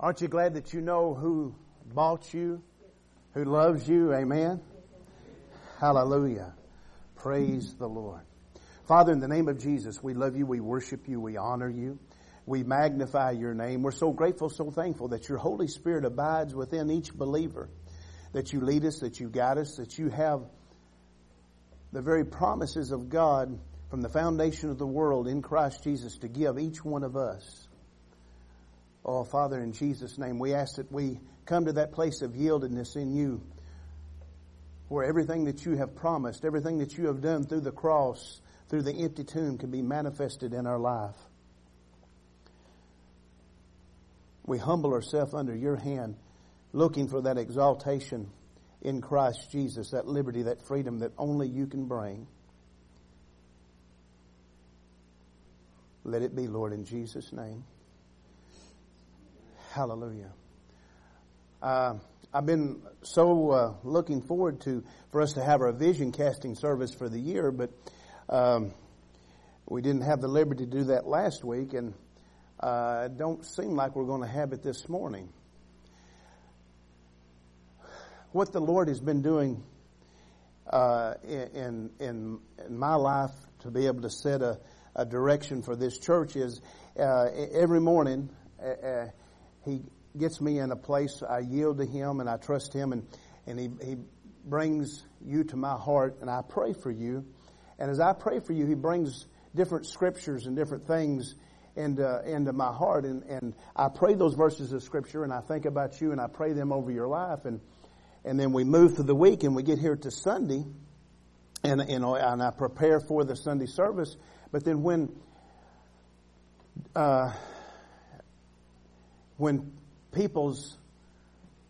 Aren't you glad that you know who bought you, who loves you? Amen. Hallelujah. Praise the Lord. Father, in the name of Jesus, we love you, we worship you, we honor you, we magnify your name. We're so grateful, so thankful that your Holy Spirit abides within each believer, that you lead us, that you guide us, that you have the very promises of God from the foundation of the world in Christ Jesus to give each one of us. Oh, Father, in Jesus' name, we ask that we come to that place of yieldedness in you where everything that you have promised, everything that you have done through the cross, through the empty tomb can be manifested in our life. We humble ourselves under your hand, looking for that exaltation in Christ Jesus, that liberty, that freedom that only you can bring. Let it be, Lord, in Jesus' name. Hallelujah. Uh, I've been so uh, looking forward to for us to have our vision casting service for the year, but um, we didn't have the liberty to do that last week, and uh, it don't seem like we're going to have it this morning. What the Lord has been doing uh, in, in in my life to be able to set a, a direction for this church is uh, every morning He gets me in a place I yield to Him and I trust Him and, and He, He brings you to my heart and I pray for you. And as I pray for you, He brings different scriptures and different things into, into my heart. And, and I pray those verses of scripture and I think about you and I pray them over your life. And, and then we move through the week and we get here to Sunday and, know, and I prepare for the Sunday service. But then when, uh, when people's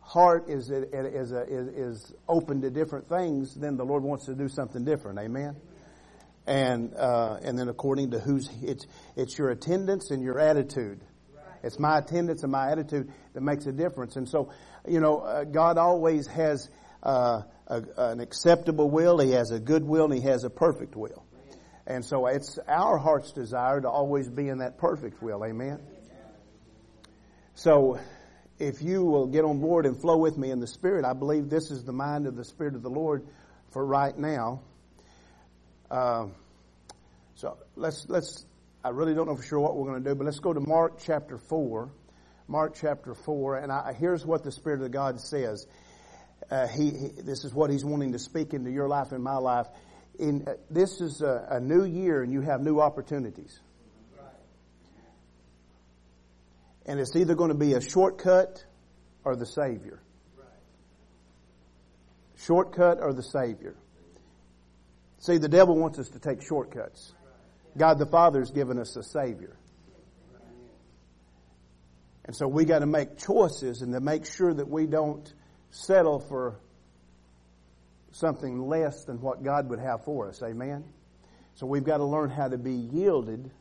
heart is, is, is, is open to different things, then the Lord wants to do something different. Amen. And uh, and then according to who's it's it's your attendance and your attitude. It's my attendance and my attitude that makes a difference. And so, you know, uh, God always has uh, a, an acceptable will. He has a good will, and He has a perfect will. And so, it's our heart's desire to always be in that perfect will. Amen. So, if you will get on board and flow with me in the Spirit, I believe this is the mind of the Spirit of the Lord for right now. Uh, so let's let's. I really don't know for sure what we're going to do, but let's go to Mark chapter four. Mark chapter four, and I, here's what the Spirit of God says. Uh, he, he, this is what He's wanting to speak into your life and my life. In uh, this is a, a new year, and you have new opportunities. And it's either going to be a shortcut or the Savior. Shortcut or the Savior. See, the devil wants us to take shortcuts. God the Father has given us a Savior. And so we got to make choices and to make sure that we don't settle for something less than what God would have for us. Amen? So we've got to learn how to be yielded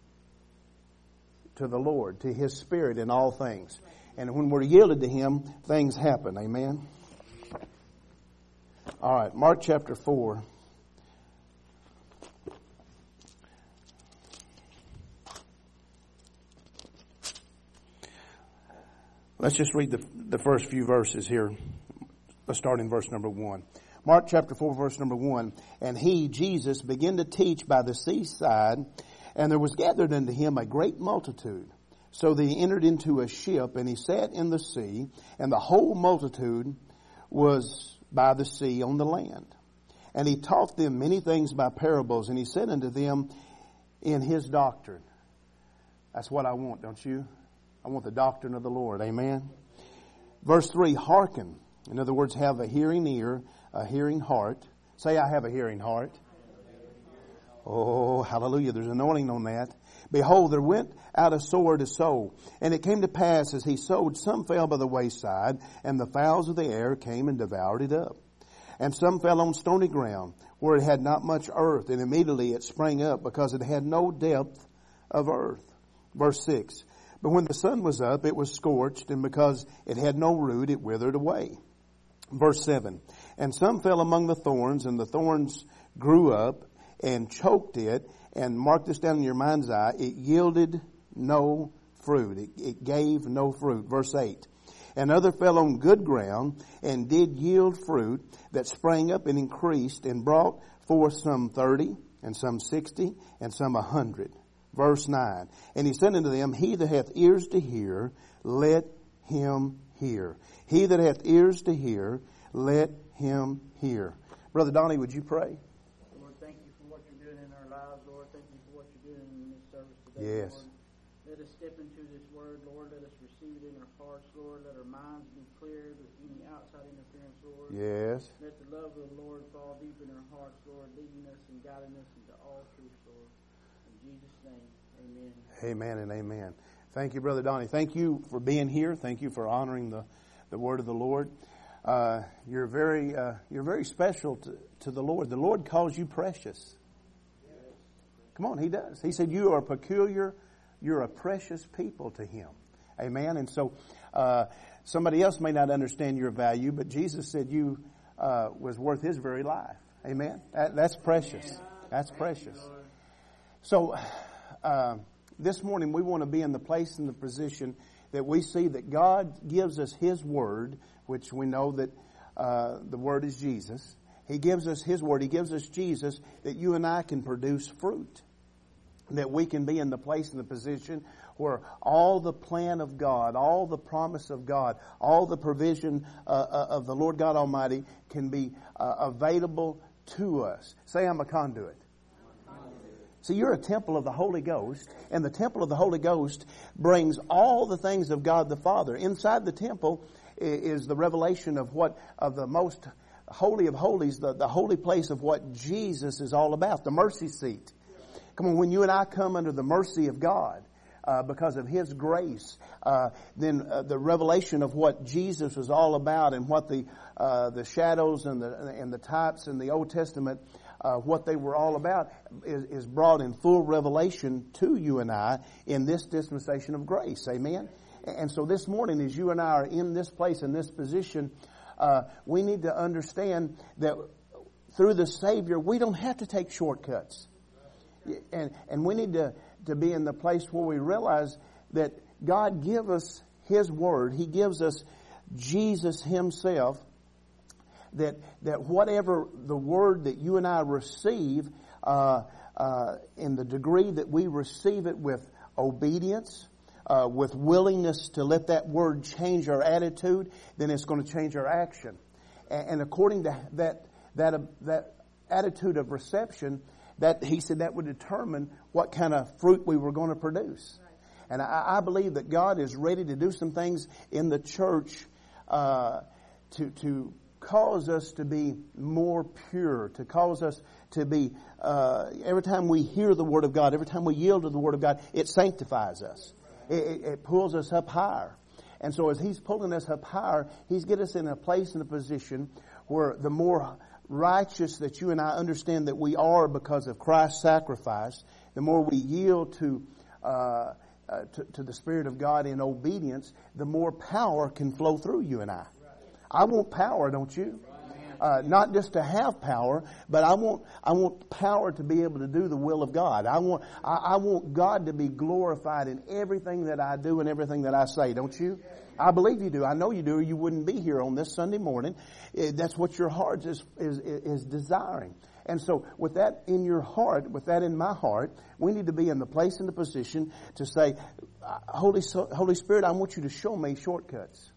to the Lord, to His Spirit in all things. And when we're yielded to Him, things happen. Amen? All right, Mark chapter 4. Let's just read the, the first few verses here. Let's start in verse number 1. Mark chapter 4, verse number 1. And he, Jesus, began to teach by the seaside and there was gathered unto him a great multitude. So they entered into a ship, and he sat in the sea, and the whole multitude was by the sea on the land. And he taught them many things by parables, and he said unto them in his doctrine. That's what I want, don't you? I want the doctrine of the Lord. Amen. Verse 3 Hearken. In other words, have a hearing ear, a hearing heart. Say, I have a hearing heart. Oh, hallelujah. There's anointing on that. Behold, there went out a sower to sow. And it came to pass as he sowed, some fell by the wayside, and the fowls of the air came and devoured it up. And some fell on stony ground, where it had not much earth, and immediately it sprang up, because it had no depth of earth. Verse 6. But when the sun was up, it was scorched, and because it had no root, it withered away. Verse 7. And some fell among the thorns, and the thorns grew up, and choked it, and mark this down in your mind's eye, it yielded no fruit. It, it gave no fruit. Verse 8. Another fell on good ground and did yield fruit that sprang up and increased and brought forth some thirty and some sixty and some a hundred. Verse nine. And he said unto them, He that hath ears to hear, let him hear. He that hath ears to hear, let him hear. Brother Donnie, would you pray? Lord, thank you for what you're doing in our lives, Lord. Thank you for what you're doing in this service today, Yes. Lord. Let us step into this word, Lord. Let us receive it in our hearts, Lord. Let our minds be cleared with any outside interference, Lord. Yes. Let the love of the Lord fall deep in our hearts, Lord, leading us and guiding us into all truth, Lord. In Jesus' name, amen. Amen and amen. Thank you, Brother Donnie. Thank you for being here. Thank you for honoring the, the word of the Lord. Uh, you're very uh, you're very special to, to the Lord. The Lord calls you precious. Come on, He does. He said you are peculiar. You're a precious people to Him. Amen. And so uh, somebody else may not understand your value, but Jesus said you uh, was worth His very life. Amen. That, that's precious. That's precious. So, uh, this morning we want to be in the place and the position that we see that God gives us His Word, which we know that uh, the Word is Jesus. He gives us His Word. He gives us Jesus that you and I can produce fruit. That we can be in the place and the position where all the plan of God, all the promise of God, all the provision uh, uh, of the Lord God Almighty can be uh, available to us. Say, I'm a conduit. See, you're a temple of the Holy Ghost, and the temple of the Holy Ghost brings all the things of God the Father. Inside the temple is the revelation of what, of the most holy of holies, the, the holy place of what Jesus is all about, the mercy seat. Come on, when you and I come under the mercy of God, uh, because of His grace, uh, then uh, the revelation of what Jesus was all about and what the uh, the shadows and the and the types in the Old Testament, uh, what they were all about, is, is brought in full revelation to you and I in this dispensation of grace. Amen. And so this morning, as you and I are in this place in this position, uh, we need to understand that through the Savior, we don't have to take shortcuts and and we need to to be in the place where we realize that God give us His Word. He gives us Jesus Himself. That that whatever the Word that you and I receive, uh, uh, in the degree that we receive it with obedience, uh, with willingness to let that Word change our attitude, then it's going to change our action. And, and according to that that uh, that attitude of reception, that he said that would determine what kind of fruit we were going to produce. And I, I believe that God is ready to do some things in the church uh, to to cause us to be more pure, to cause us to be uh, every time we hear the word of God, every time we yield to the word of God, it sanctifies us. It, it, pulls us up higher. And so as He's pulling us up higher, He's getting us in a place and a position where the more righteous that you and I understand that we are because of Christ's sacrifice, the more we yield to, uh, uh, to, to the Spirit of God in obedience, the more power can flow through you and I. I want power, don't you? Uh, not just to have power, but I want I want power to be able to do the will of God. I want I, I want God to be glorified in everything that I do and everything that I say. Don't you? I believe you do. I know you do, you wouldn't be here on this Sunday morning. Eh, That's what your heart is is, is desiring. And so, with that in your heart, with that in my heart, we need to be in the place and the position to say, Holy Holy Spirit, I want you to show me shortcuts.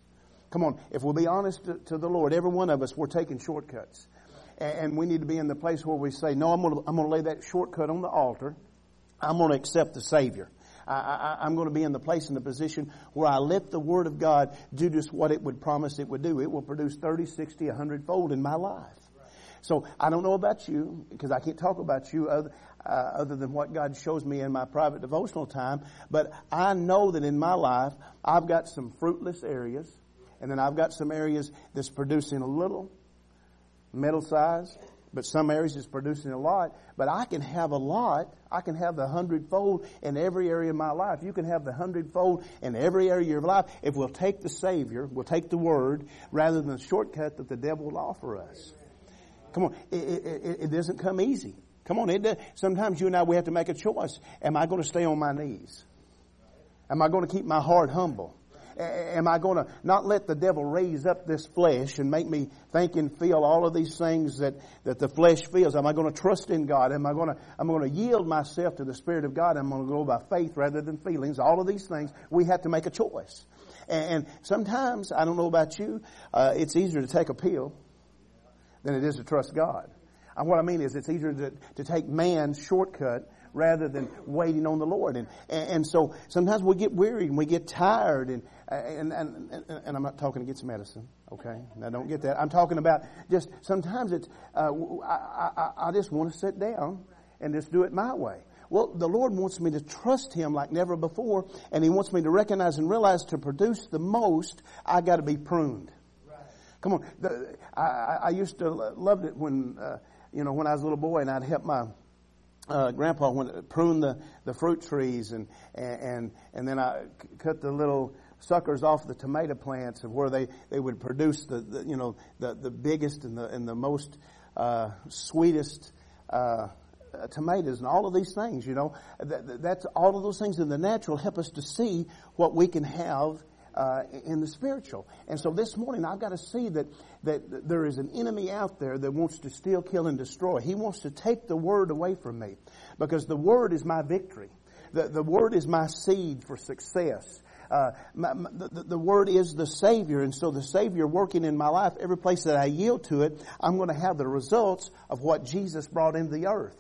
Come on, if we'll be honest to, to the Lord, every one of us, we're taking shortcuts. And, and we need to be in the place where we say, no, I'm going to, lay that shortcut on the altar. I'm going to accept the Savior. I, I'm going to be in the place and the position where I let the Word of God do just what it would promise it would do. It will produce 30, 60, 100 fold in my life. So I don't know about you because I can't talk about you other, uh, other than what God shows me in my private devotional time. But I know that in my life I've got some fruitless areas, and then I've got some areas that's producing a little, middle size, but some areas is producing a lot. But I can have a lot. I can have the hundredfold in every area of my life. You can have the hundredfold in every area of your life if we'll take the Savior, we'll take the Word, rather than the shortcut that the devil will offer us. Come on, it, it, it, doesn't come easy. Come on, it sometimes you and I we have to make a choice. Am I going to stay on my knees? Am I going to keep my heart humble? Am I going to not let the devil raise up this flesh and make me think and feel all of these things that, that the flesh feels? Am I going to trust in God? Am I going to, I'm going to yield myself to the Spirit of God? I'm going to go by faith rather than feelings. All of these things, we have to make a choice. And, sometimes, I don't know about you, uh, it's easier to take a pill than it is to trust God. And what I mean is it's easier to, to take man's shortcut rather than waiting on the Lord. And, and, and so sometimes we get weary and we get tired and, and, and, and, I'm not talking against medicine, okay? Now don't get that. I'm talking about just sometimes it's, uh, I, I, I just want to sit down and just do it my way. Well, the Lord wants me to trust Him like never before, and He wants me to recognize and realize to produce the most, I got to be pruned. Come on, the, I, I used to loved it when uh, you know when I was a little boy and I'd help my uh, grandpa went prune the, the fruit trees and, and, and then I cut the little suckers off the tomato plants of where they, they would produce the, the you know, the, the biggest and the, and the most, uh, sweetest, uh, tomatoes and all of these things, you know, that, that's all of those things in the natural help us to see what we can have uh, in the spiritual. And so this morning I've got to see that, that there is an enemy out there that wants to steal, kill, and destroy. He wants to take the word away from me because the word is my victory. The, the word is my seed for success. Uh, my, my, the, the, word is the Savior, and so the Savior working in my life, every place that I yield to it, I'm going to have the results of what Jesus brought into the earth.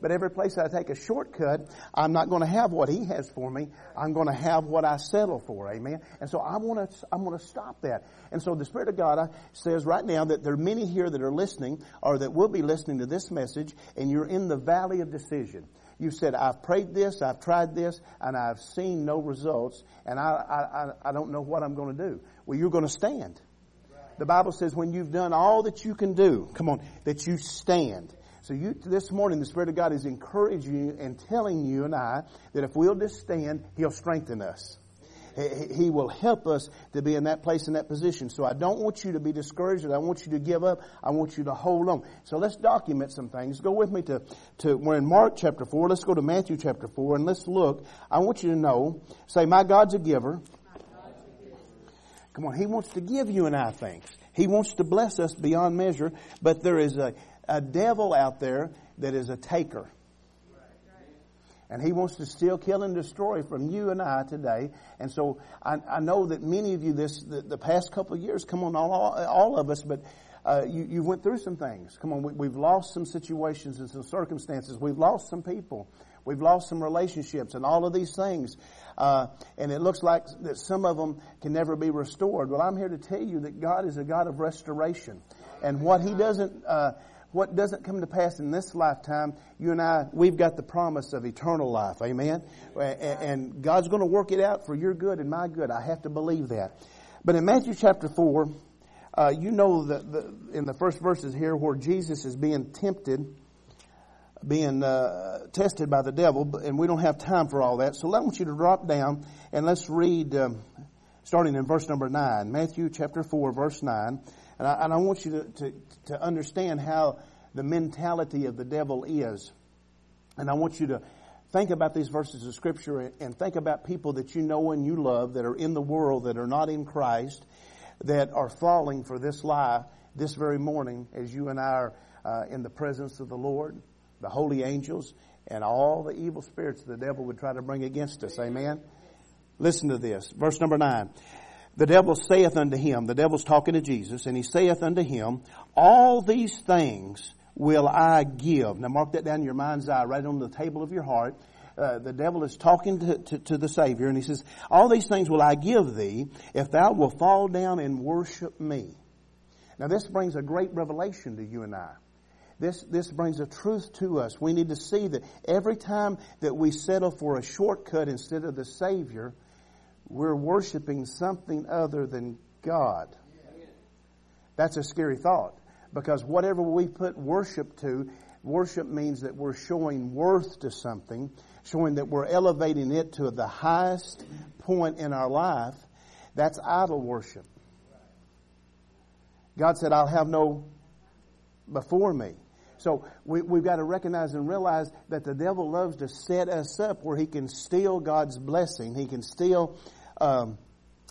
But every place I take a shortcut, I'm not going to have what He has for me. I'm going to have what I settle for. Amen. And so I want to, I'm going to stop that. And so the Spirit of God uh, says right now that there are many here that are listening or that will be listening to this message and you're in the valley of decision. You said, I've prayed this, I've tried this, and I've seen no results, and I, I, I don't know what I'm going to do. Well, you're going to stand. The Bible says when you've done all that you can do, come on, that you stand. So you, this morning, the Spirit of God is encouraging you and telling you and I that if we'll just stand, He'll strengthen us. He will help us to be in that place in that position. So I don't want you to be discouraged. I want you to give up. I want you to hold on. So let's document some things. Go with me to, to, we're in Mark chapter 4. Let's go to Matthew chapter 4 and let's look. I want you to know, say, my God's a giver. Come on, He wants to give you and I things. He wants to bless us beyond measure, but there is a, a devil out there that is a taker. And he wants to steal, kill, and destroy from you and I today. And so I, I know that many of you this the, the past couple of years, come on, all, all of us, but uh, you, you went through some things. Come on, we, have lost some situations and some circumstances. We've lost some people. We've lost some relationships and all of these things. Uh, and it looks like that some of them can never be restored. Well, I'm here to tell you that God is a God of restoration. And what He doesn't, uh, what doesn't come to pass in this lifetime, you and I, we've got the promise of eternal life. Amen? And God's going to work it out for your good and my good. I have to believe that. But in Matthew chapter 4, uh, you know that the, in the first verses here where Jesus is being tempted, being uh, tested by the devil, and we don't have time for all that. So I want you to drop down and let's read, um, starting in verse number 9. Matthew chapter 4, verse 9. And I, and I want you to, to, to understand how the mentality of the devil is. And I want you to think about these verses of scripture and think about people that you know and you love that are in the world that are not in Christ that are falling for this lie this very morning as you and I are uh, in the presence of the Lord, the holy angels, and all the evil spirits the devil would try to bring against us. Amen. Listen to this. Verse number nine. The devil saith unto him, the devil's talking to Jesus, and he saith unto him, All these things will I give. Now mark that down in your mind's eye, right on the table of your heart. Uh, the devil is talking to, to, to, the Savior, and he says, All these things will I give thee if thou wilt fall down and worship me. Now this brings a great revelation to you and I. This, this brings a truth to us. We need to see that every time that we settle for a shortcut instead of the Savior, we're worshiping something other than God. That's a scary thought because whatever we put worship to, worship means that we're showing worth to something, showing that we're elevating it to the highest point in our life. That's idol worship. God said, I'll have no before me. So we, have got to recognize and realize that the devil loves to set us up where he can steal God's blessing. He can steal um,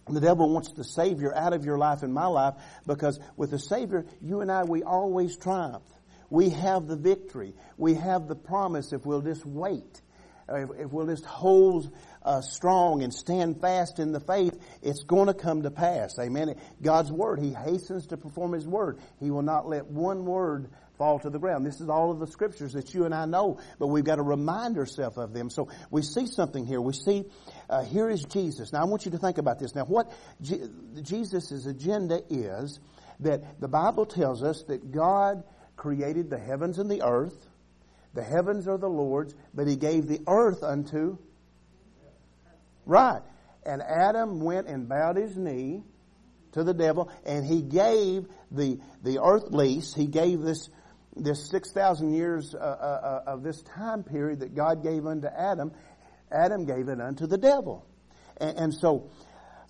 The devil wants the Savior out of your life and my life because with the Savior, you and I, we always triumph. We have the victory. We have the promise if we'll just wait. If, if we'll just hold uh, strong and stand fast in the faith, it's going to come to pass. Amen. God's word, He hastens to perform His word. He will not let one word fall to the ground. This is all of the scriptures that you and I know, but we've got to remind ourselves of them. So we see something here. We see uh, here is Jesus. Now I want you to think about this. Now what Je- Jesus' agenda is that the Bible tells us that God created the heavens and the earth. The heavens are the Lord's, but He gave the earth unto. Right. And Adam went and bowed his knee to the devil, and he gave the the earth lease. He gave this this 6,000 years uh, uh, uh, of this time period that God gave unto Adam, Adam gave it unto the devil. And, and so,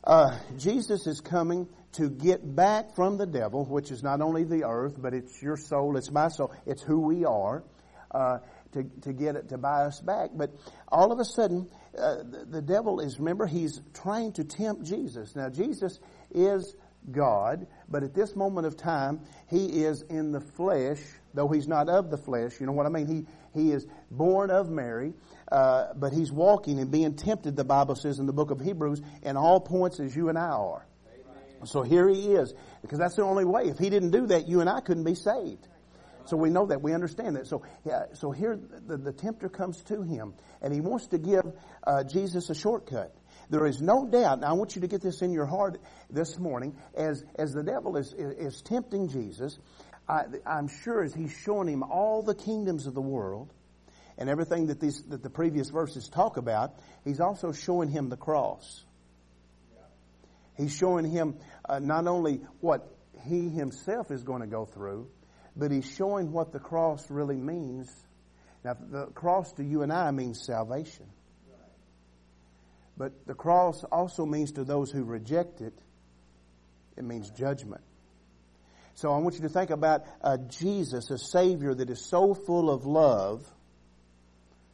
uh, Jesus is coming to get back from the devil, which is not only the earth, but it's your soul, it's my soul, it's who we are, uh, to, to get it, to buy us back. But all of a sudden, uh, the, the devil is, remember, he's trying to tempt Jesus. Now, Jesus is God, but at this moment of time, he is in the flesh, though he's not of the flesh. You know what I mean? He, he is born of Mary, uh, but he's walking and being tempted, the Bible says in the book of Hebrews, in all points as you and I are. Amen. So here he is, because that's the only way. If he didn't do that, you and I couldn't be saved. So we know that, we understand that. So, yeah, so here the, the tempter comes to him, and he wants to give uh, Jesus a shortcut. There is no doubt, and I want you to get this in your heart this morning, as, as the devil is, is, is tempting Jesus, I, I'm sure as he's showing him all the kingdoms of the world and everything that these that the previous verses talk about, he's also showing him the cross. He's showing him uh, not only what he himself is going to go through, but he's showing what the cross really means. Now, the cross to you and I means salvation. But the cross also means to those who reject it, it means judgment. So I want you to think about uh, Jesus, a Savior that is so full of love.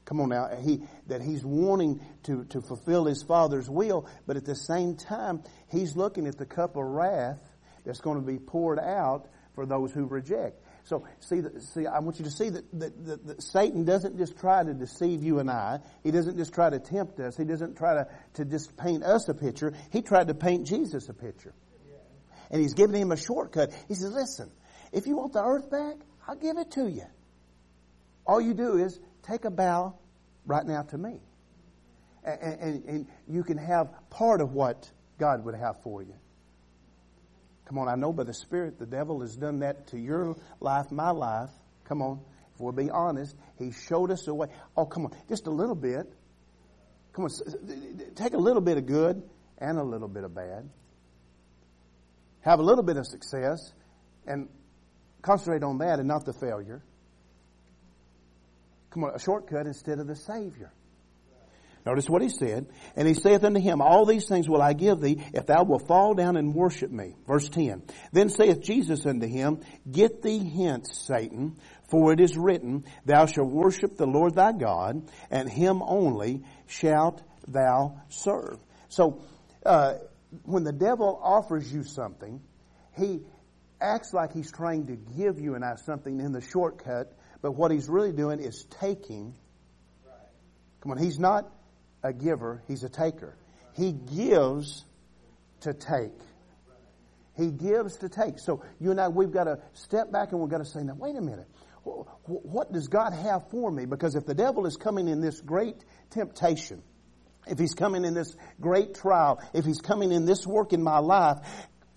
Come on now, he, that he's wanting to, to fulfill his Father's will, but at the same time, he's looking at the cup of wrath that's going to be poured out for those who reject. So, see, see, I want you to see that, that, that, that, Satan doesn't just try to deceive you and I. He doesn't just try to tempt us. He doesn't try to, to just paint us a picture. He tried to paint Jesus a picture and he's giving him a shortcut. He says, listen, if you want the earth back, I'll give it to you. All you do is take a bow right now to me. And, and, and you can have part of what God would have for you. Come on, I know by the Spirit the devil has done that to your life, my life. Come on, if we'll be honest, he showed us a way. Oh, come on, just a little bit. Come on, take a little bit of good and a little bit of bad have a little bit of success and concentrate on that and not the failure. Come on, a shortcut instead of the Savior. Notice what he said. And he saith unto him, All these things will I give thee, if thou wilt fall down and worship me. Verse 10. Then saith Jesus unto him, Get thee hence, Satan, for it is written, Thou shalt worship the Lord thy God, and him only shalt thou serve. So, uh, when the devil offers you something, he acts like he's trying to give you and I something in the shortcut, but what he's really doing is taking. Come on, he's not a giver, he's a taker. He gives to take. He gives to take. So you and I, we've got to step back and we've got to say, now wait a minute. What does God have for me? Because if the devil is coming in this great temptation, if he's coming in this great trial, if he's coming in this work in my life,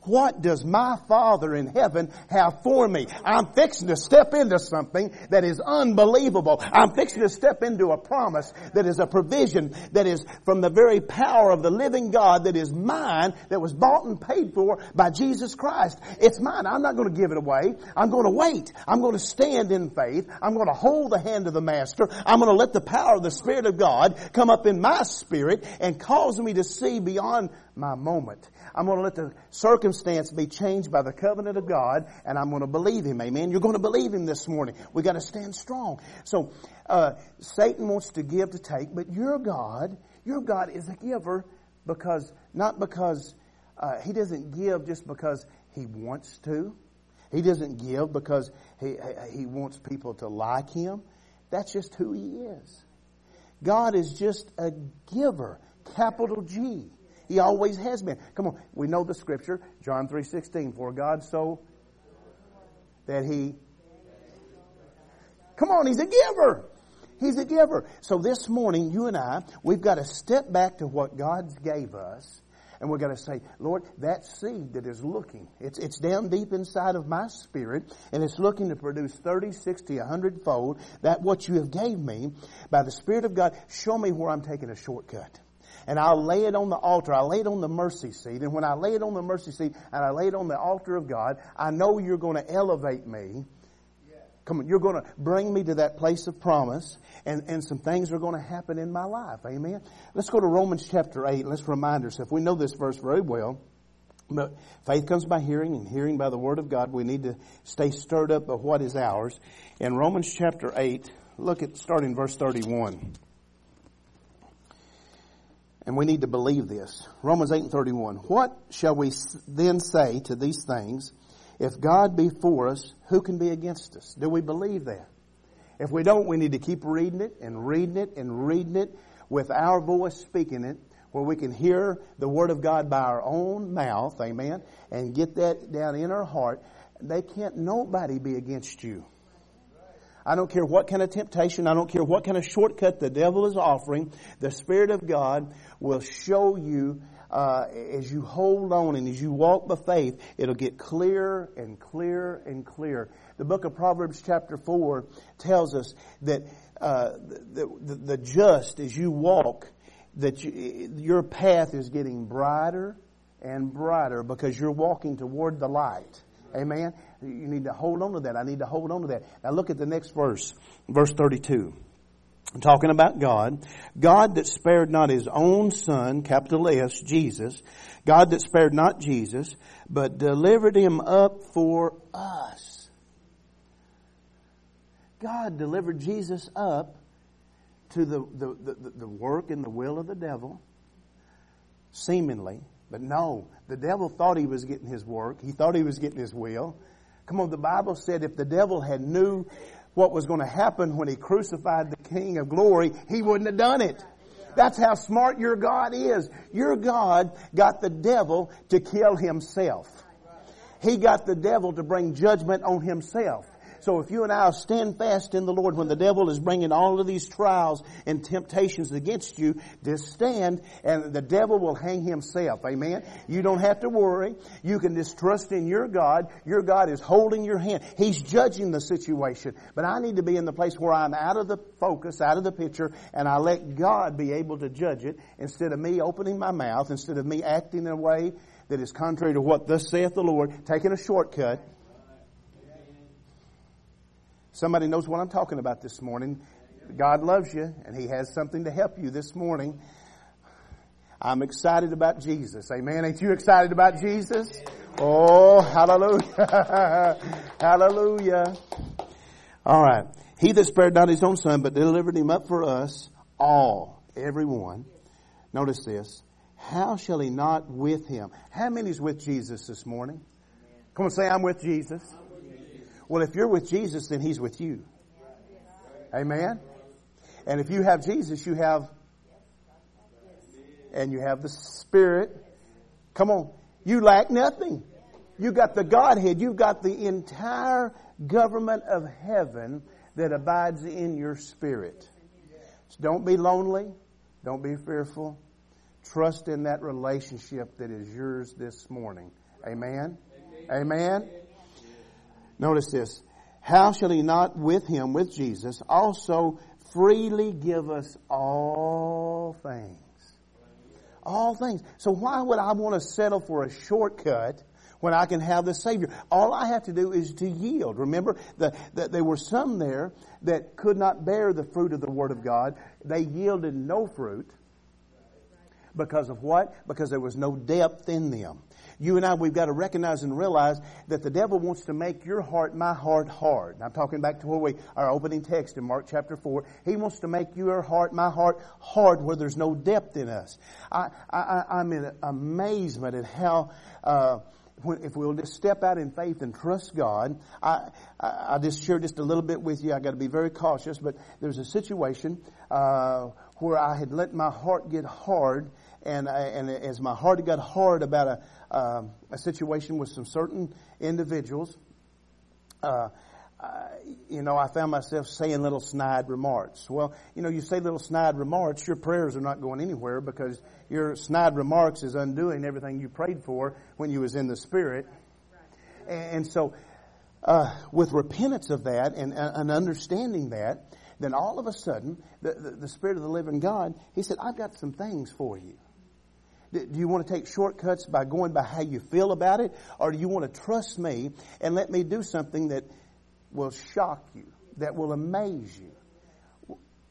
what does my Father in heaven have for me? I'm fixing to step into something that is unbelievable. I'm fixing to step into a promise that is a provision that is from the very power of the living God that is mine, that was bought and paid for by Jesus Christ. It's mine. I'm not going to give it away. I'm going to wait. I'm going to stand in faith. I'm going to hold the hand of the Master. I'm going to let the power of the Spirit of God come up in my spirit and cause me to see beyond my moment. I'm going to let the circumstance be changed by the covenant of God, and I'm going to believe Him. Amen. You're going to believe Him this morning. We got to stand strong. So, uh, Satan wants to give to take, but your God, your God is a giver because not because uh, he doesn't give just because he wants to. He doesn't give because he, he wants people to like him. That's just who he is. God is just a giver, capital G. He always has been. Come on, we know the scripture, John 3.16, for God so that he Come on, he's a giver. He's a giver. So this morning, you and I, we've got to step back to what God's gave us and we're going to say, Lord, that seed that is looking, it's, it's down deep inside of my spirit, and it's looking to produce 30, 60, 100 fold, that what you have gave me, by the Spirit of God, show me where I'm taking a shortcut and I'll lay it on the altar. I'll lay it on the mercy seat. And when I lay it on the mercy seat and I lay it on the altar of God, I know you're going to elevate me Come on, you're going to bring me to that place of promise, and, and some things are going to happen in my life. Amen. Let's go to Romans chapter 8. Let's remind ourselves. We know this verse very well. But faith comes by hearing, and hearing by the word of God. We need to stay stirred up by what is ours. In Romans chapter 8, look at starting verse 31. And we need to believe this. Romans 8 and 31. What shall we then say to these things? If God be for us, who can be against us? Do we believe that? If we don't, we need to keep reading it and reading it and reading it with our voice speaking it, where we can hear the Word of God by our own mouth, amen, and get that down in our heart. They can't nobody be against you. I don't care what kind of temptation, I don't care what kind of shortcut the devil is offering, the Spirit of God will show you uh, as you hold on and as you walk by faith, it'll get clearer and clearer and clearer. The book of Proverbs chapter 4 tells us that uh, the, the, the, just as you walk, that you, your path is getting brighter and brighter because you're walking toward the light. Amen. You need to hold on to that. I need to hold on to that. Now look at the next verse, verse 32 I'm talking about God, God that spared not his own son, capital S, Jesus, God that spared not Jesus, but delivered him up for us. God delivered Jesus up to the, the, the, the work and the will of the devil, seemingly. But no, the devil thought he was getting his work. He thought he was getting his will. Come on, the Bible said if the devil had knew what was going to happen when he crucified the King of glory, he wouldn't have done it. That's how smart your God is. Your God got the devil to kill himself. He got the devil to bring judgment on himself. So if you and I stand fast in the Lord when the devil is bringing all of these trials and temptations against you, just stand and the devil will hang himself. Amen. You don't have to worry. You can just trust in your God. Your God is holding your hand. He's judging the situation. But I need to be in the place where I'm out of the focus, out of the picture, and I let God be able to judge it instead of me opening my mouth, instead of me acting in a way that is contrary to what thus saith the Lord, taking a shortcut. Somebody knows what I'm talking about this morning. God loves you and He has something to help you this morning. I'm excited about Jesus. Amen. Ain't you excited about Jesus? Oh, hallelujah. hallelujah. All right. He that spared not his own son, but delivered him up for us all, everyone. Notice this. How shall he not with him? How many's with Jesus this morning? Come on, say, I'm with Jesus. Well, if you're with Jesus, then He's with you. Amen? And if you have Jesus, you have, and you have the Spirit. Come on. You lack nothing. You've got the Godhead. You've got the entire government of heaven that abides in your spirit. So don't be lonely. Don't be fearful. Trust in that relationship that is yours this morning. Amen. Amen. Amen. Notice this. How shall he not with him, with Jesus, also freely give us all things? All things. So why would I want to settle for a shortcut when I can have the Savior? All I have to do is to yield. Remember that the, there were some there that could not bear the fruit of the Word of God. They yielded no fruit. Because of what? Because there was no depth in them. You and I, we've got to recognize and realize that the devil wants to make your heart, my heart, hard. And I'm talking back to where we, our opening text in Mark chapter 4. He wants to make your heart, my heart, hard where there's no depth in us. I, I, I'm in amazement at how, uh, when, if we'll just step out in faith and trust God, I, I, I just share just a little bit with you. I got to be very cautious, but there's a situation uh, where I had let my heart get hard, and I, and as my heart got hard about a uh, a situation with some certain individuals, uh, you know, I found myself saying little snide remarks. Well, you know, you say little snide remarks, your prayers are not going anywhere because your snide remarks is undoing everything you prayed for when you was in the Spirit. And so, uh, with repentance of that and, uh, and understanding that, then all of a sudden, the, the, the Spirit of the living God, He said, I've got some things for you. Do you want to take shortcuts by going by how you feel about it? Or do you want to trust me and let me do something that will shock you, that will amaze you.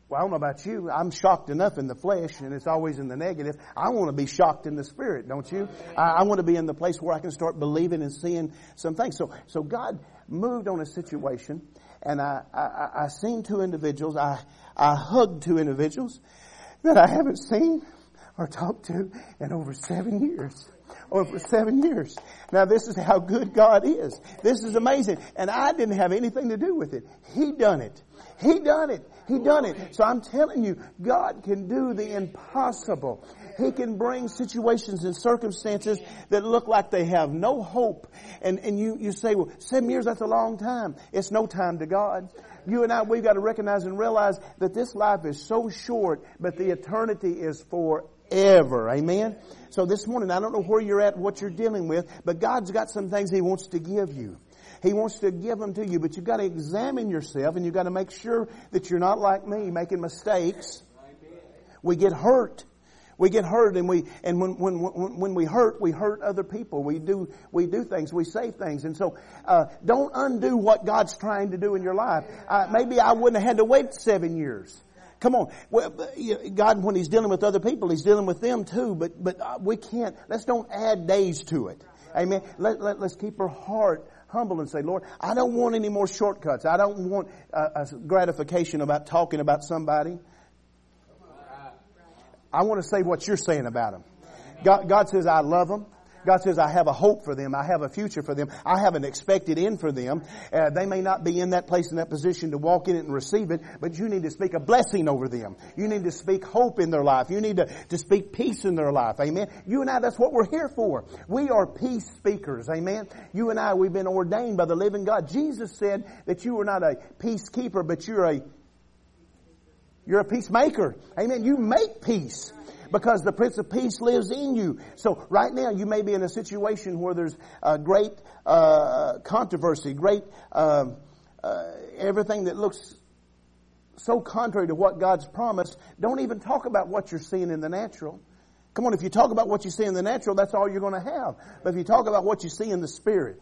Well, I don't know about you. I'm shocked enough in the flesh, and it's always in the negative. I want to be shocked in the spirit, don't you? I, I want to be in the place where I can start believing and seeing some things. So, so God moved on a situation, and I, I, I seen two individuals. I, I hugged two individuals that I haven't seen or talked to in over seven years over seven years. Now this is how good God is. This is amazing. And I didn't have anything to do with it. He done it. He done it. He done it. So I'm telling you, God can do the impossible. He can bring situations and circumstances that look like they have no hope. And, and you, you say, well, seven years, that's a long time. It's no time to God. You and I, we've got to recognize and realize that this life is so short, but the eternity is forever. Amen? So this morning, I don't know where you're at, what you're dealing with, but God's got some things He wants to give you. He wants to give them to you, but you've got to examine yourself and you've got to make sure that you're not like me, making mistakes. We get hurt. We get hurt and we, and when, when, when, when we hurt, we hurt other people. We do, we do things, we say things. And so, uh, don't undo what God's trying to do in your life. Uh, maybe I wouldn't have had to wait seven years. Come on. God, when He's dealing with other people, He's dealing with them too, but, but uh, we can't, let's don't add days to it. Amen. Let, let, let's keep our heart humble and say, Lord, I don't want any more shortcuts. I don't want a gratification about talking about somebody. I want to say what you're saying about them. God, God says, I love them. God says, I have a hope for them. I have a future for them. I have an expected end for them. Uh, they may not be in that place, in that position to walk in it and receive it, but you need to speak a blessing over them. You need to speak hope in their life. You need to, to speak peace in their life. Amen. You and I, that's what we're here for. We are peace speakers. Amen. You and I, we've been ordained by the living God. Jesus said that you are not a peacekeeper, but you're a you're a peacemaker. Amen. You make peace because the Prince of Peace lives in you. So right now you may be in a situation where there's a great uh, controversy, great uh, uh, everything that looks so contrary to what God's promised. Don't even talk about what you're seeing in the natural. Come on, if you talk about what you see in the natural, that's all you're going to have. But if you talk about what you see in the spirit,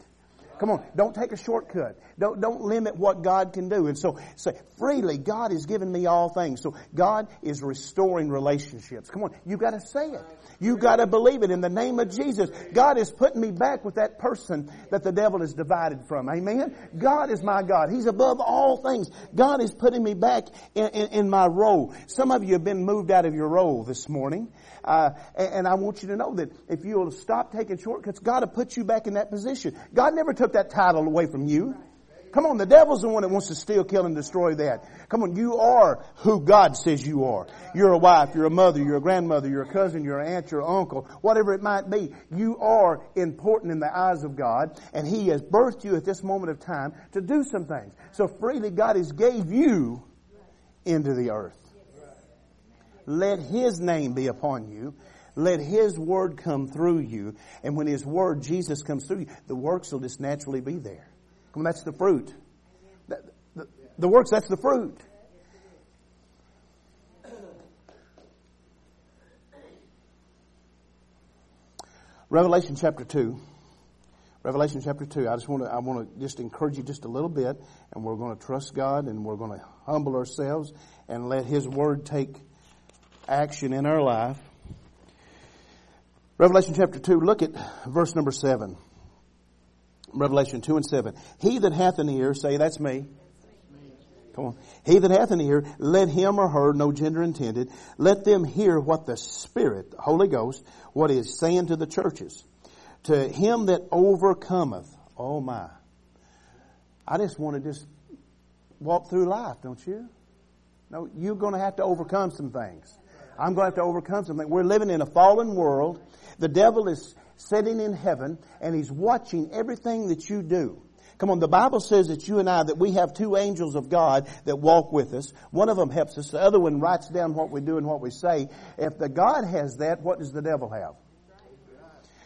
Come on, don't take a shortcut. Don't, don't limit what God can do. And so say, freely, God has given me all things. So God is restoring relationships. Come on, you gotta say it. You gotta believe it in the name of Jesus. God is putting me back with that person that the devil is divided from. Amen? God is my God. He's above all things. God is putting me back in, in, in my role. Some of you have been moved out of your role this morning. Uh, and, and, I want you to know that if you'll stop taking shortcuts, God will put you back in that position. God never took that title away from you. Come on, the devil's the one that wants to steal, kill, and destroy that. Come on, you are who God says you are. You're a wife, you're a mother, you're a grandmother, you're a cousin, you're an aunt, you're an uncle, whatever it might be. You are important in the eyes of God, and He has birthed you at this moment of time to do some things. So freely God has gave you into the earth. Let His name be upon you. Let His Word come through you. And when His Word, Jesus, comes through you, the works will just naturally be there. Come on, that's the fruit. The, the, the works, that's the fruit. Revelation chapter 2. Revelation chapter 2. I just want to, I want to just encourage you just a little bit, and we're going to trust God, and we're going to humble ourselves, and let His Word take action in our life. Revelation chapter 2, look at verse number 7. Revelation 2 and 7. He that hath an ear, say, that's me. Come on. He that hath an ear, let him or her, no gender intended, let them hear what the Spirit, the Holy Ghost, what is saying to the churches. To him that overcometh, oh my. I just want to just walk through life, don't you? No, you're going to have to overcome some things. I'm going to have to overcome something. We're living in a fallen world. The devil is sitting in heaven and he's watching everything that you do. Come on, the Bible says that you and I, that we have two angels of God that walk with us. One of them helps us. The other one writes down what we do and what we say. If the God has that, what does the devil have?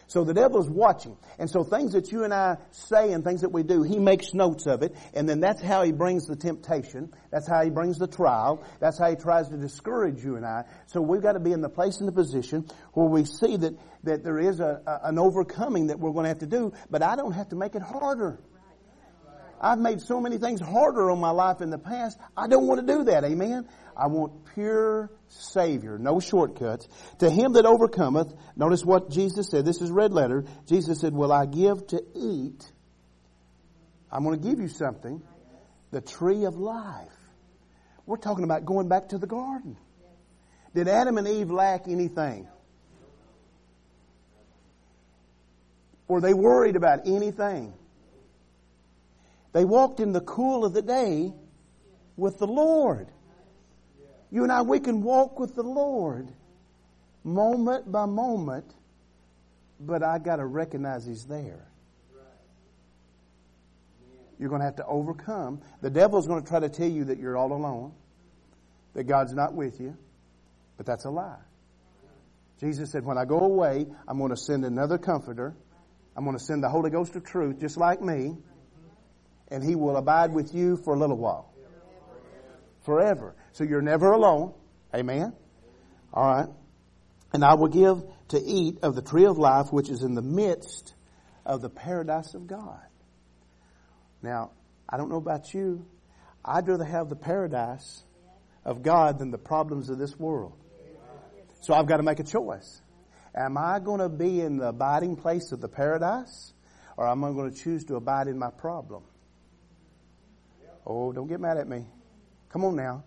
So the devil is watching. And so things that you and I say and things that we do, he makes notes of it. And then that's how he brings the temptation. That's how he brings the trial. That's how he tries to discourage you and I. So we've got to be in the place and the position where we see that, that there is a, a an overcoming that we're going to have to do, but I don't have to make it harder. I've made so many things harder on my life in the past. I don't want to do that. Amen. I want pure Savior, no shortcuts. To him that overcometh, notice what Jesus said. This is red letter. Jesus said, Will I give to eat? I'm going to give you something. The tree of life. We're talking about going back to the garden. Did Adam and Eve lack anything? Were they worried about anything? They walked in the cool of the day with the Lord. You and I, we can walk with the Lord moment by moment, but I got to recognize He's there. You're going to have to overcome. The devil's going to try to tell you that you're all alone, that God's not with you, but that's a lie. Jesus said, When I go away, I'm going to send another comforter. I'm going to send the Holy Ghost of truth, just like me and He will abide with you for a little while. Forever. So you're never alone. Amen? All right. And I will give to eat of the tree of life which is in the midst of the paradise of God. Now, I don't know about you. I'd rather have the paradise of God than the problems of this world. So I've got to make a choice. Am I going to be in the abiding place of the paradise or am I going to choose to abide in my problem? Oh, don't get mad at me. Come on now.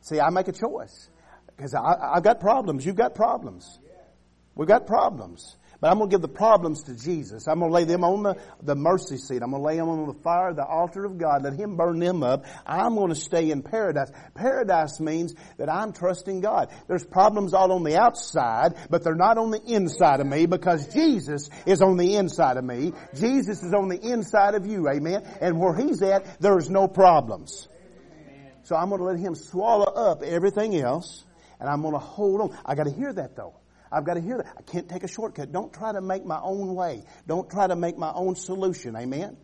See, I make a choice. Because I've got problems. You've got problems. We've got problems. But I'm going to give the problems to Jesus. I'm going to lay them on the, the mercy seat. I'm going to lay them on the fire, the altar of God. Let Him burn them up. I'm going to stay in paradise. Paradise means that I'm trusting God. There's problems all on the outside, but they're not on the inside of me because Jesus is on the inside of me. Jesus is on the inside of you. Amen. And where He's at, there's no problems. So I'm going to let Him swallow up everything else and I'm going to hold on. I got to hear that though. I've got to hear that. I can't take a shortcut. Don't try to make my own way. Don't try to make my own solution. Amen?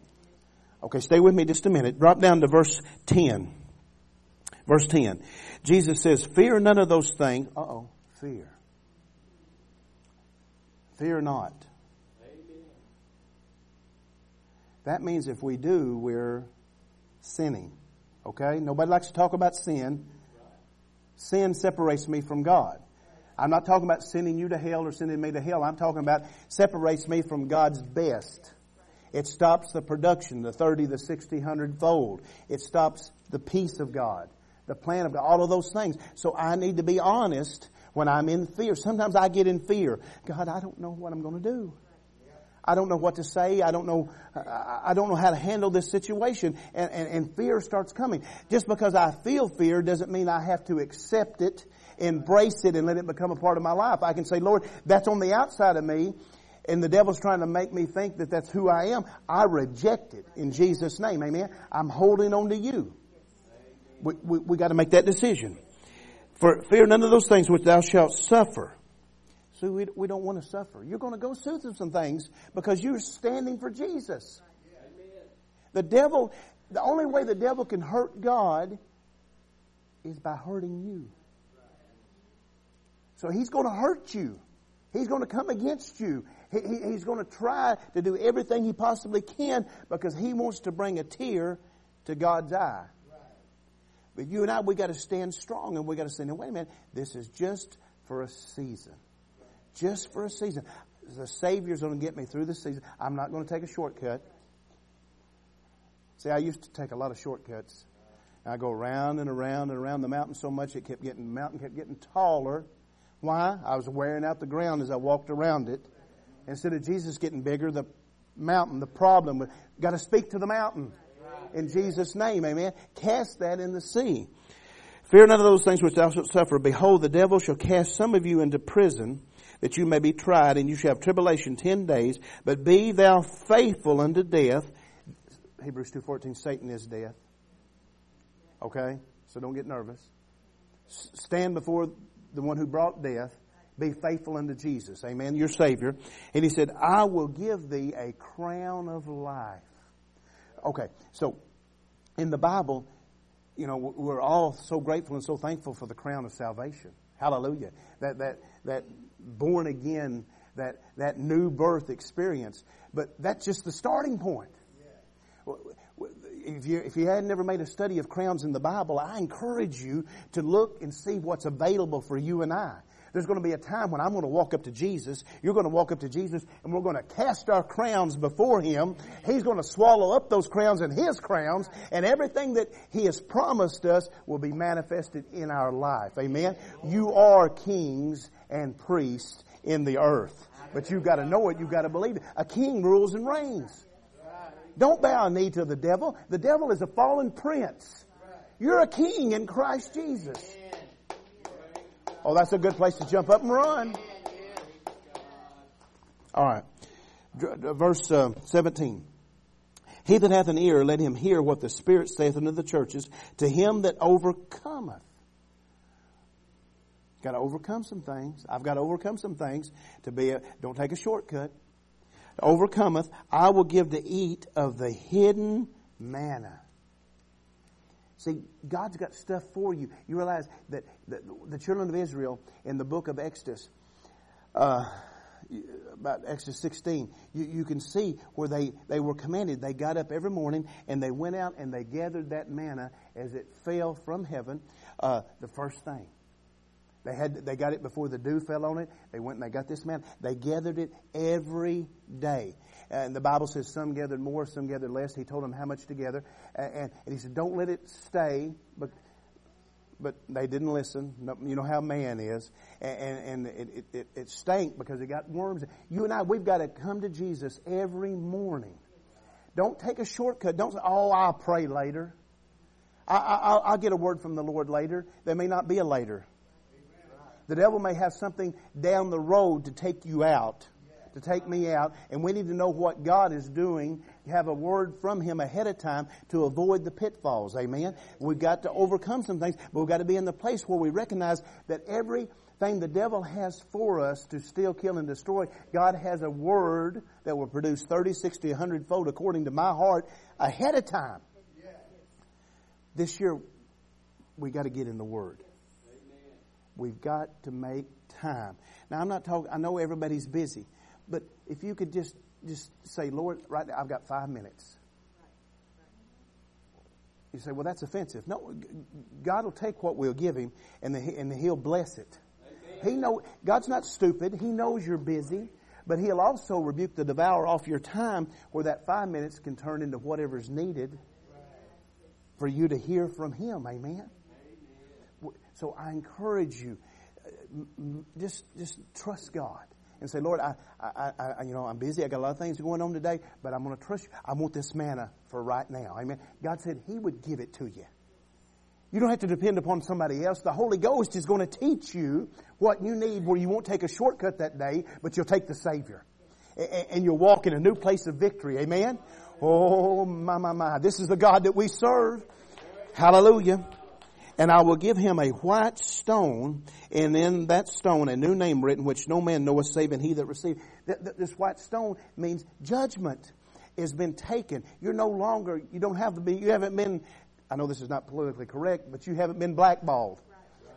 Okay, stay with me just a minute. Drop down to verse 10. Verse 10. Jesus says, Fear none of those things. Uh oh, fear. Fear not. Amen. That means if we do, we're sinning. Okay? Nobody likes to talk about sin. Sin separates me from God. I'm not talking about sending you to hell or sending me to hell. I'm talking about separates me from God's best. It stops the production, the 30, the 60, 100 fold. It stops the peace of God, the plan of God, all of those things. So I need to be honest when I'm in fear. Sometimes I get in fear. God, I don't know what I'm going to do. I don't know what to say. I don't know. I don't know how to handle this situation, and, and, and fear starts coming. Just because I feel fear doesn't mean I have to accept it embrace it and let it become a part of my life. I can say, Lord, that's on the outside of me and the devil's trying to make me think that that's who I am. I reject it in Jesus' name. Amen. I'm holding on to you. We, we, we got to make that decision. For fear none of those things which thou shalt suffer. So we, we don't want to suffer. You're going to go through some things because you're standing for Jesus. The devil, the only way the devil can hurt God is by hurting you. So he's going to hurt you. He's going to come against you. He, he, he's going to try to do everything he possibly can because he wants to bring a tear to God's eye. But you and I, we got to stand strong and we got to say, now wait a minute, this is just for a season. Just for a season. the Savior's going to get me through the season. I'm not going to take a shortcut. See, I used to take a lot of shortcuts. I go around and around and around the mountain so much it kept getting the mountain kept getting taller. Why? I was wearing out the ground as I walked around it. Instead of Jesus getting bigger, the mountain, the problem, got to speak to the mountain in Jesus' name. Amen. Cast that in the sea. Fear none of those things which thou shalt suffer. Behold, the devil shall cast some of you into prison that you may be tried, and you shall have tribulation ten days. But be thou faithful unto death. Hebrews two fourteen. Satan is death. Okay, so don't get nervous. Stand before the one who brought death. Be faithful unto Jesus. Amen. Your Savior. And he said, I will give thee a crown of life. Okay, so in the Bible, you know, we're all so grateful and so thankful for the crown of salvation. Hallelujah. That, that, that born again, that, that new birth experience. But that's just the starting point. If you, if you had never made a study of crowns in the Bible, I encourage you to look and see what's available for you and I. There's going to be a time when I'm going to walk up to Jesus. You're going to walk up to Jesus and we're going to cast our crowns before Him. He's going to swallow up those crowns and His crowns and everything that He has promised us will be manifested in our life. Amen. You are kings and priests in the earth. But you've got to know it. You've got to believe it. A king rules and reigns. Don't bow a knee to the devil. The devil is a fallen prince. You're a king in Christ Jesus. Oh, that's a good place to jump up and run. All right. Verse uh, 17. He that hath an ear, let him hear what the Spirit saith unto the churches. To him that overcometh. Got to overcome some things. I've got to overcome some things to be a, don't take a shortcut. Overcometh, I will give to eat of the hidden manna. See, God's got stuff for you. You realize that the, children of Israel in the book of Exodus, uh, about Exodus 16, you, you can see where they, they were commanded. They got up every morning and they went out and they gathered that manna as it fell from heaven, uh, the first thing. They had they got it before the dew fell on it. They went and they got this man. They gathered it every day. And the Bible says some gathered more, some gathered less. He told them how much together. And, and, he said, don't let it stay. But, but they didn't listen. You know how man is. And, and it, it, it stank because it got worms. You and I, we've got to come to Jesus every morning. Don't take a shortcut. Don't say, oh, I'll pray later. I, will get a word from the Lord later. There may not be a later. The devil may have something down the road to take you out to take me out, and we need to know what God is doing, have a word from Him ahead of time to avoid the pitfalls. Amen. We've got to overcome some things, but we've got to be in the place where we recognize that everything the devil has for us to steal, kill, and destroy, God has a word that will produce 30, 60, 100 fold according to my heart ahead of time. This year, we got to get in the Word. We've got to make time. Now, I'm not talking, I know everybody's busy. But if you could just just say, Lord, right now I've got five minutes. You say, well, that's offensive. No, God will take what we'll give Him, and, the, and He'll bless it. He know God's not stupid. He knows you're busy, but He'll also rebuke the devourer off your time, where that five minutes can turn into whatever's needed for you to hear from Him. Amen. So I encourage you, uh, just just trust God and say, Lord, I, I, I, you know, I'm busy. I got a lot of things going on today, but I'm going to trust you. I want this manna for right now. Amen. God said He would give it to you. You don't have to depend upon somebody else. The Holy Ghost is going to teach you what you need where you won't take a shortcut that day, but you'll take the Savior. And you'll walk in a new place of victory. Amen. Oh, my, my, my. This is the God that we serve. Hallelujah and I will give him a white stone, and in that stone a new name written, which no man knoweth saving he that received. This white stone means judgment has been taken. You're no longer, you don't have to be, you haven't been, I know this is not politically correct, but you haven't been blackballed.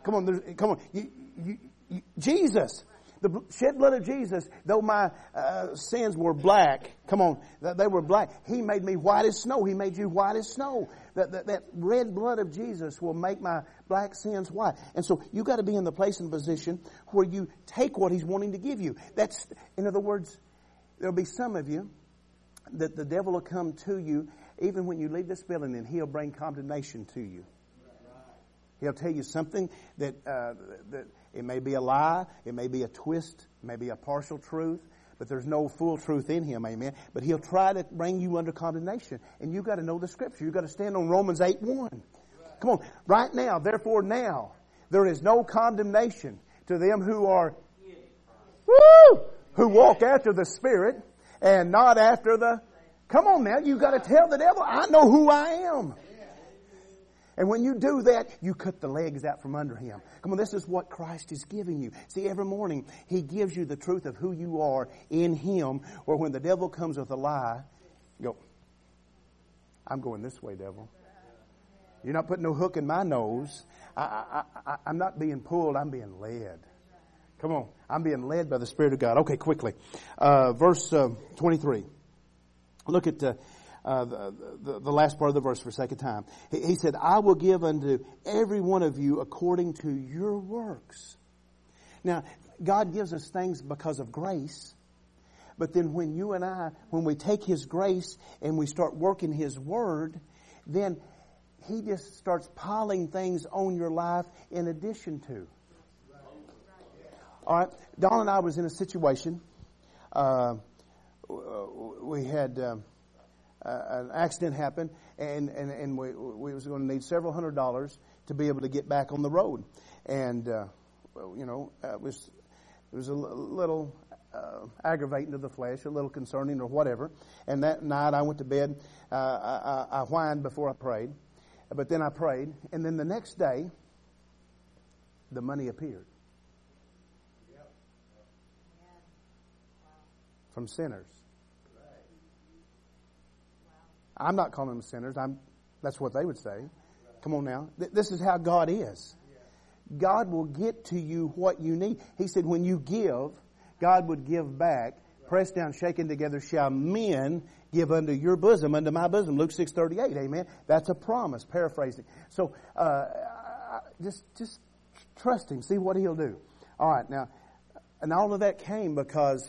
Come on, come on. You, you, you, Jesus The shed blood of Jesus, though my uh, sins were black, come on, they were black. He made me white as snow. He made you white as snow. That, that, that red blood of Jesus will make my black sins white. And so you got to be in the place and position where you take what He's wanting to give you. That's, in other words, there'll be some of you that the devil will come to you even when you leave this building and he'll bring condemnation to you. He'll tell you something that, uh, that it may be a lie, it may be a twist, it may be a partial truth, but there's no full truth in him, amen. But he'll try to bring you under condemnation. And you've got to know the scripture. You've got to stand on Romans 8 1. Come on. Right now, therefore now, there is no condemnation to them who are, woo, who walk after the Spirit and not after the, come on now, you've got to tell the devil, I know who I am. And when you do that, you cut the legs out from under him. Come on, this is what Christ is giving you. See, every morning, he gives you the truth of who you are in him, or when the devil comes with a lie, go, I'm going this way, devil. You're not putting no hook in my nose. I, am not being pulled, I'm being led. Come on. I'm being led by the Spirit of God. Okay, quickly. Uh, verse uh, 23. Look at uh, uh, the, the, last part of the verse for a second time. He, he said, I will give unto every one of you according to your works. Now, God gives us things because of grace. But then when you and I, when we take His grace and we start working His Word, then He just starts piling things on your life in addition to. All right, Don and I was in a situation. Uh, we had. Uh, uh, an accident happened, and, and, and we, we was going to need several hundred dollars to be able to get back on the road. And, uh, you know, it was, it was a little uh, aggravating to the flesh, a little concerning or whatever. And that night I went to bed. Uh, I, I, I whined before I prayed, but then I prayed. And then the next day, the money appeared. From sinners. I'm not calling them sinners. I'm, that's what they would say. Come on now. This is how God is. God will get to you what you need. He said, when you give, God would give back. Pressed down, shaken together, shall men give unto your bosom, unto my bosom. Luke 6.38, amen. That's a promise, paraphrasing. So, uh, just, just trust Him. See what He'll do. All right, now, and all of that came because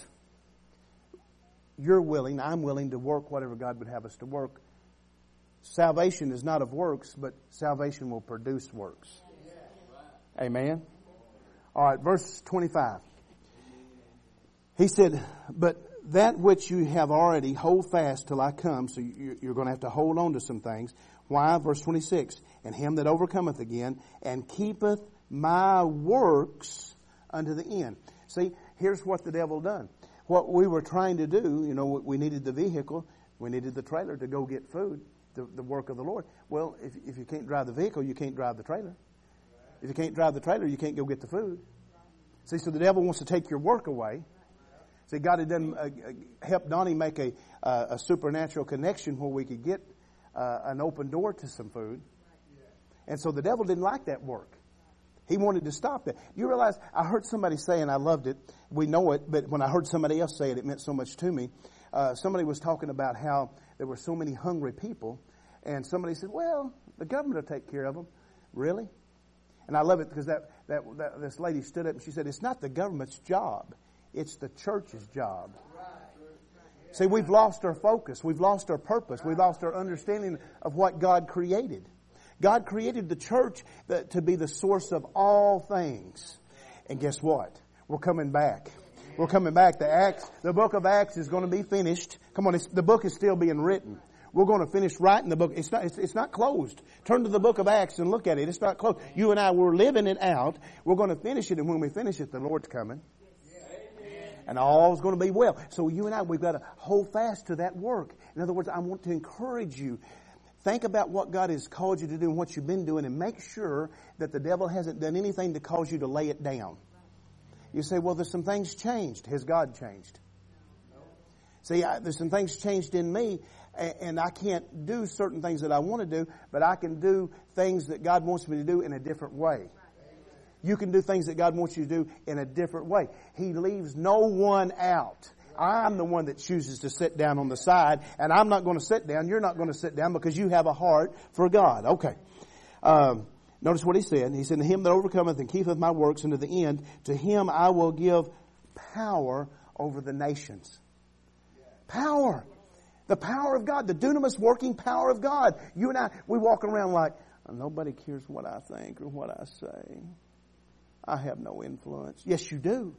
you're willing, I'm willing to work whatever God would have us to work. Salvation is not of works, but salvation will produce works. Amen. All right, verse 25. He said, But that which you have already, hold fast till I come. So you're going to have to hold on to some things. Why? Verse 26. And him that overcometh again, and keepeth my works unto the end. See, here's what the devil done what we were trying to do, you know, we needed the vehicle, we needed the trailer to go get food, the, the work of the Lord. Well, if, if you can't drive the vehicle, you can't drive the trailer. If you can't drive the trailer, you can't go get the food. See, so the devil wants to take your work away. See, God had done uh, uh help Donnie make a, uh, a supernatural connection where we could get uh, an open door to some food. And so the devil didn't like that work. He wanted to stop that. You realize, I heard somebody say, and I loved it. We know it, but when I heard somebody else say it, it meant so much to me. Uh, somebody was talking about how there were so many hungry people, and somebody said, well, the government will take care of them. Really? And I love it because that, that, that this lady stood up and she said, it's not the government's job. It's the church's job. See, we've lost our focus. We've lost our purpose. We've lost our understanding of what God created. God created the church to be the source of all things. And guess what? We're coming back. We're coming back. The Acts, the book of Acts is going to be finished. Come on, the book is still being written. We're going to finish writing the book. It's not, it's, it's, not closed. Turn to the book of Acts and look at it. It's not closed. You and I, we're living it out. We're going to finish it, and when we finish it, the Lord's coming. And all's going to be well. So you and I, we've got to hold fast to that work. In other words, I want to encourage you Think about what God has called you to do and what you've been doing and make sure that the devil hasn't done anything to cause you to lay it down. You say, well, there's some things changed. Has God changed? See, I, there's some things changed in me, and, and I can't do certain things that I want to do, but I can do things that God wants me to do in a different way. You can do things that God wants you to do in a different way. He leaves no one out. I'm the one that chooses to sit down on the side, and I'm not going to sit down. You're not going to sit down because you have a heart for God. Okay. Um, notice what he said. He said, To him that overcometh and keepeth my works unto the end, to him I will give power over the nations. Power. The power of God, the dunamis working power of God. You and I, we walk around like, nobody cares what I think or what I say. I have no influence. Yes, you do.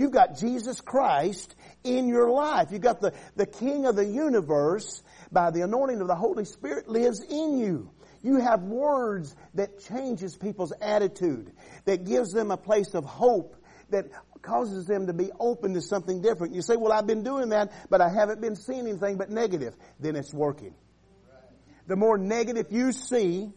You've got Jesus Christ in your life. You've got the, the King of the universe by the anointing of the Holy Spirit lives in you. You have words that changes people's attitude, that gives them a place of hope, that causes them to be open to something different. You say, well, I've been doing that, but I haven't been seeing anything but negative. Then it's working. The more negative you see,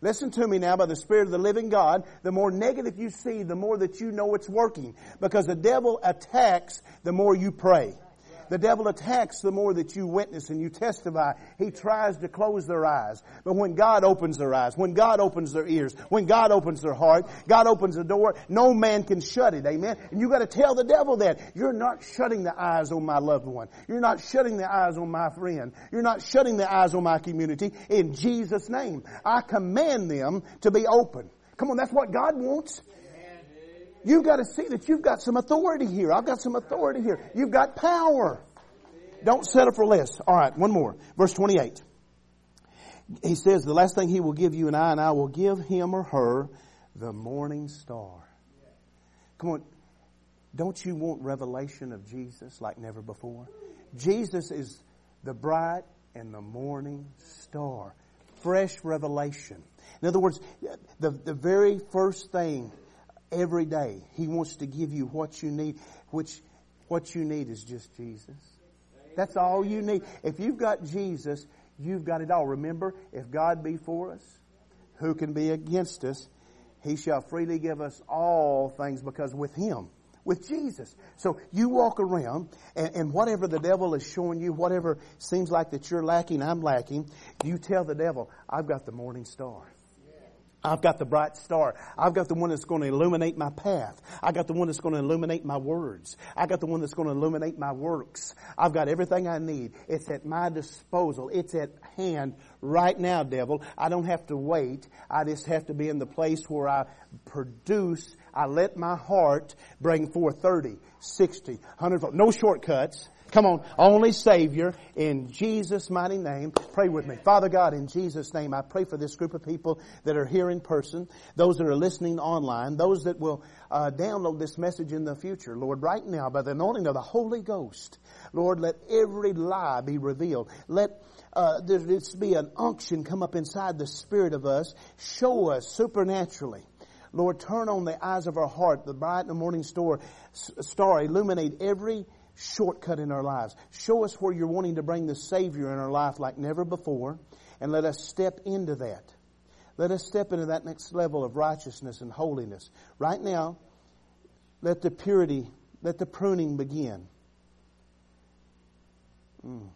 Listen to me now by the Spirit of the living God. The more negative you see, the more that you know it's working. Because the devil attacks the more you pray. The devil attacks the more that you witness and you testify. He tries to close their eyes. But when God opens their eyes, when God opens their ears, when God opens their heart, God opens the door, no man can shut it. Amen. And you gotta tell the devil that. You're not shutting the eyes on my loved one. You're not shutting the eyes on my friend. You're not shutting the eyes on my community. In Jesus' name. I command them to be open. Come on, that's what God wants. You've got to see that you've got some authority here. I've got some authority here. You've got power. Don't settle for less. All right, one more. Verse 28. He says, the last thing he will give you and I, and I will give him or her the morning star. Come on. Don't you want revelation of Jesus like never before? Jesus is the bright and the morning star. Fresh revelation. In other words, the, the very first thing every day. He wants to give you what you need, which what you need is just Jesus. That's all you need. If you've got Jesus, you've got it all. Remember, if God be for us, who can be against us? He shall freely give us all things because with Him, with Jesus. So you walk around and, and, whatever the devil is showing you, whatever seems like that you're lacking, I'm lacking, you tell the devil, I've got the morning star. I've got the bright star. I've got the one that's going to illuminate my path. I got the one that's going to illuminate my words. I got the one that's going to illuminate my works. I've got everything I need. It's at my disposal. It's at hand right now, devil. I don't have to wait. I just have to be in the place where I produce. I let my heart bring forth 30, 60, 100. No shortcuts. Come on, only Savior in Jesus' mighty name. Pray with me. Father God, in Jesus' name, I pray for this group of people that are here in person, those that are listening online, those that will uh, download this message in the future. Lord, right now, by the anointing of the Holy Ghost, Lord, let every lie be revealed. Let uh, there be an unction come up inside the spirit of us. Show us supernaturally. Lord, turn on the eyes of our heart, the bright and the morning star, star illuminate every shortcut in our lives. Show us where you're wanting to bring the Savior in our life like never before, and let us step into that. Let us step into that next level of righteousness and holiness. Right now, let the purity, let the pruning begin. Mm.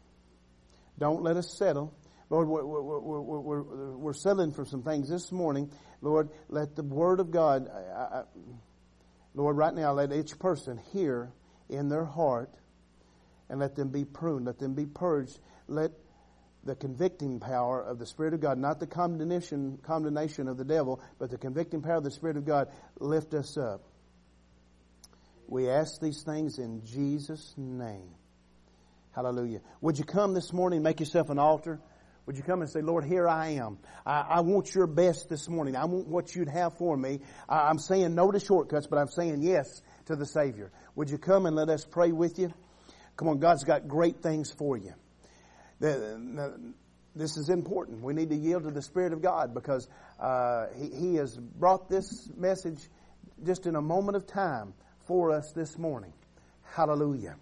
Don't let us settle. Lord, we're, we're, we're, we're, settling for some things this morning. Lord, let the Word of God, I, I, Lord, right now, let each person hear in their heart and let them be pruned, let them be purged, let the convicting power of the Spirit of God, not the condemnation, condemnation of the devil, but the convicting power of the Spirit of God lift us up. We ask these things in Jesus' name. Hallelujah. Would you come this morning and make yourself an altar? Would you come and say, Lord, here I am. I, I want your best this morning. I want what you'd have for me. I, I'm saying no to shortcuts, but I'm saying yes to the Savior. Would you come and let us pray with you? Come on, God's got great things for you. This is important. We need to yield to the Spirit of God because uh, he, he has brought this message just in a moment of time for us this morning. Hallelujah.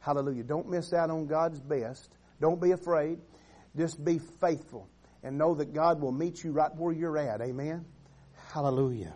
Hallelujah. Don't miss out on God's best. Don't be afraid. Just be faithful and know that God will meet you right where you're at. Amen. Hallelujah.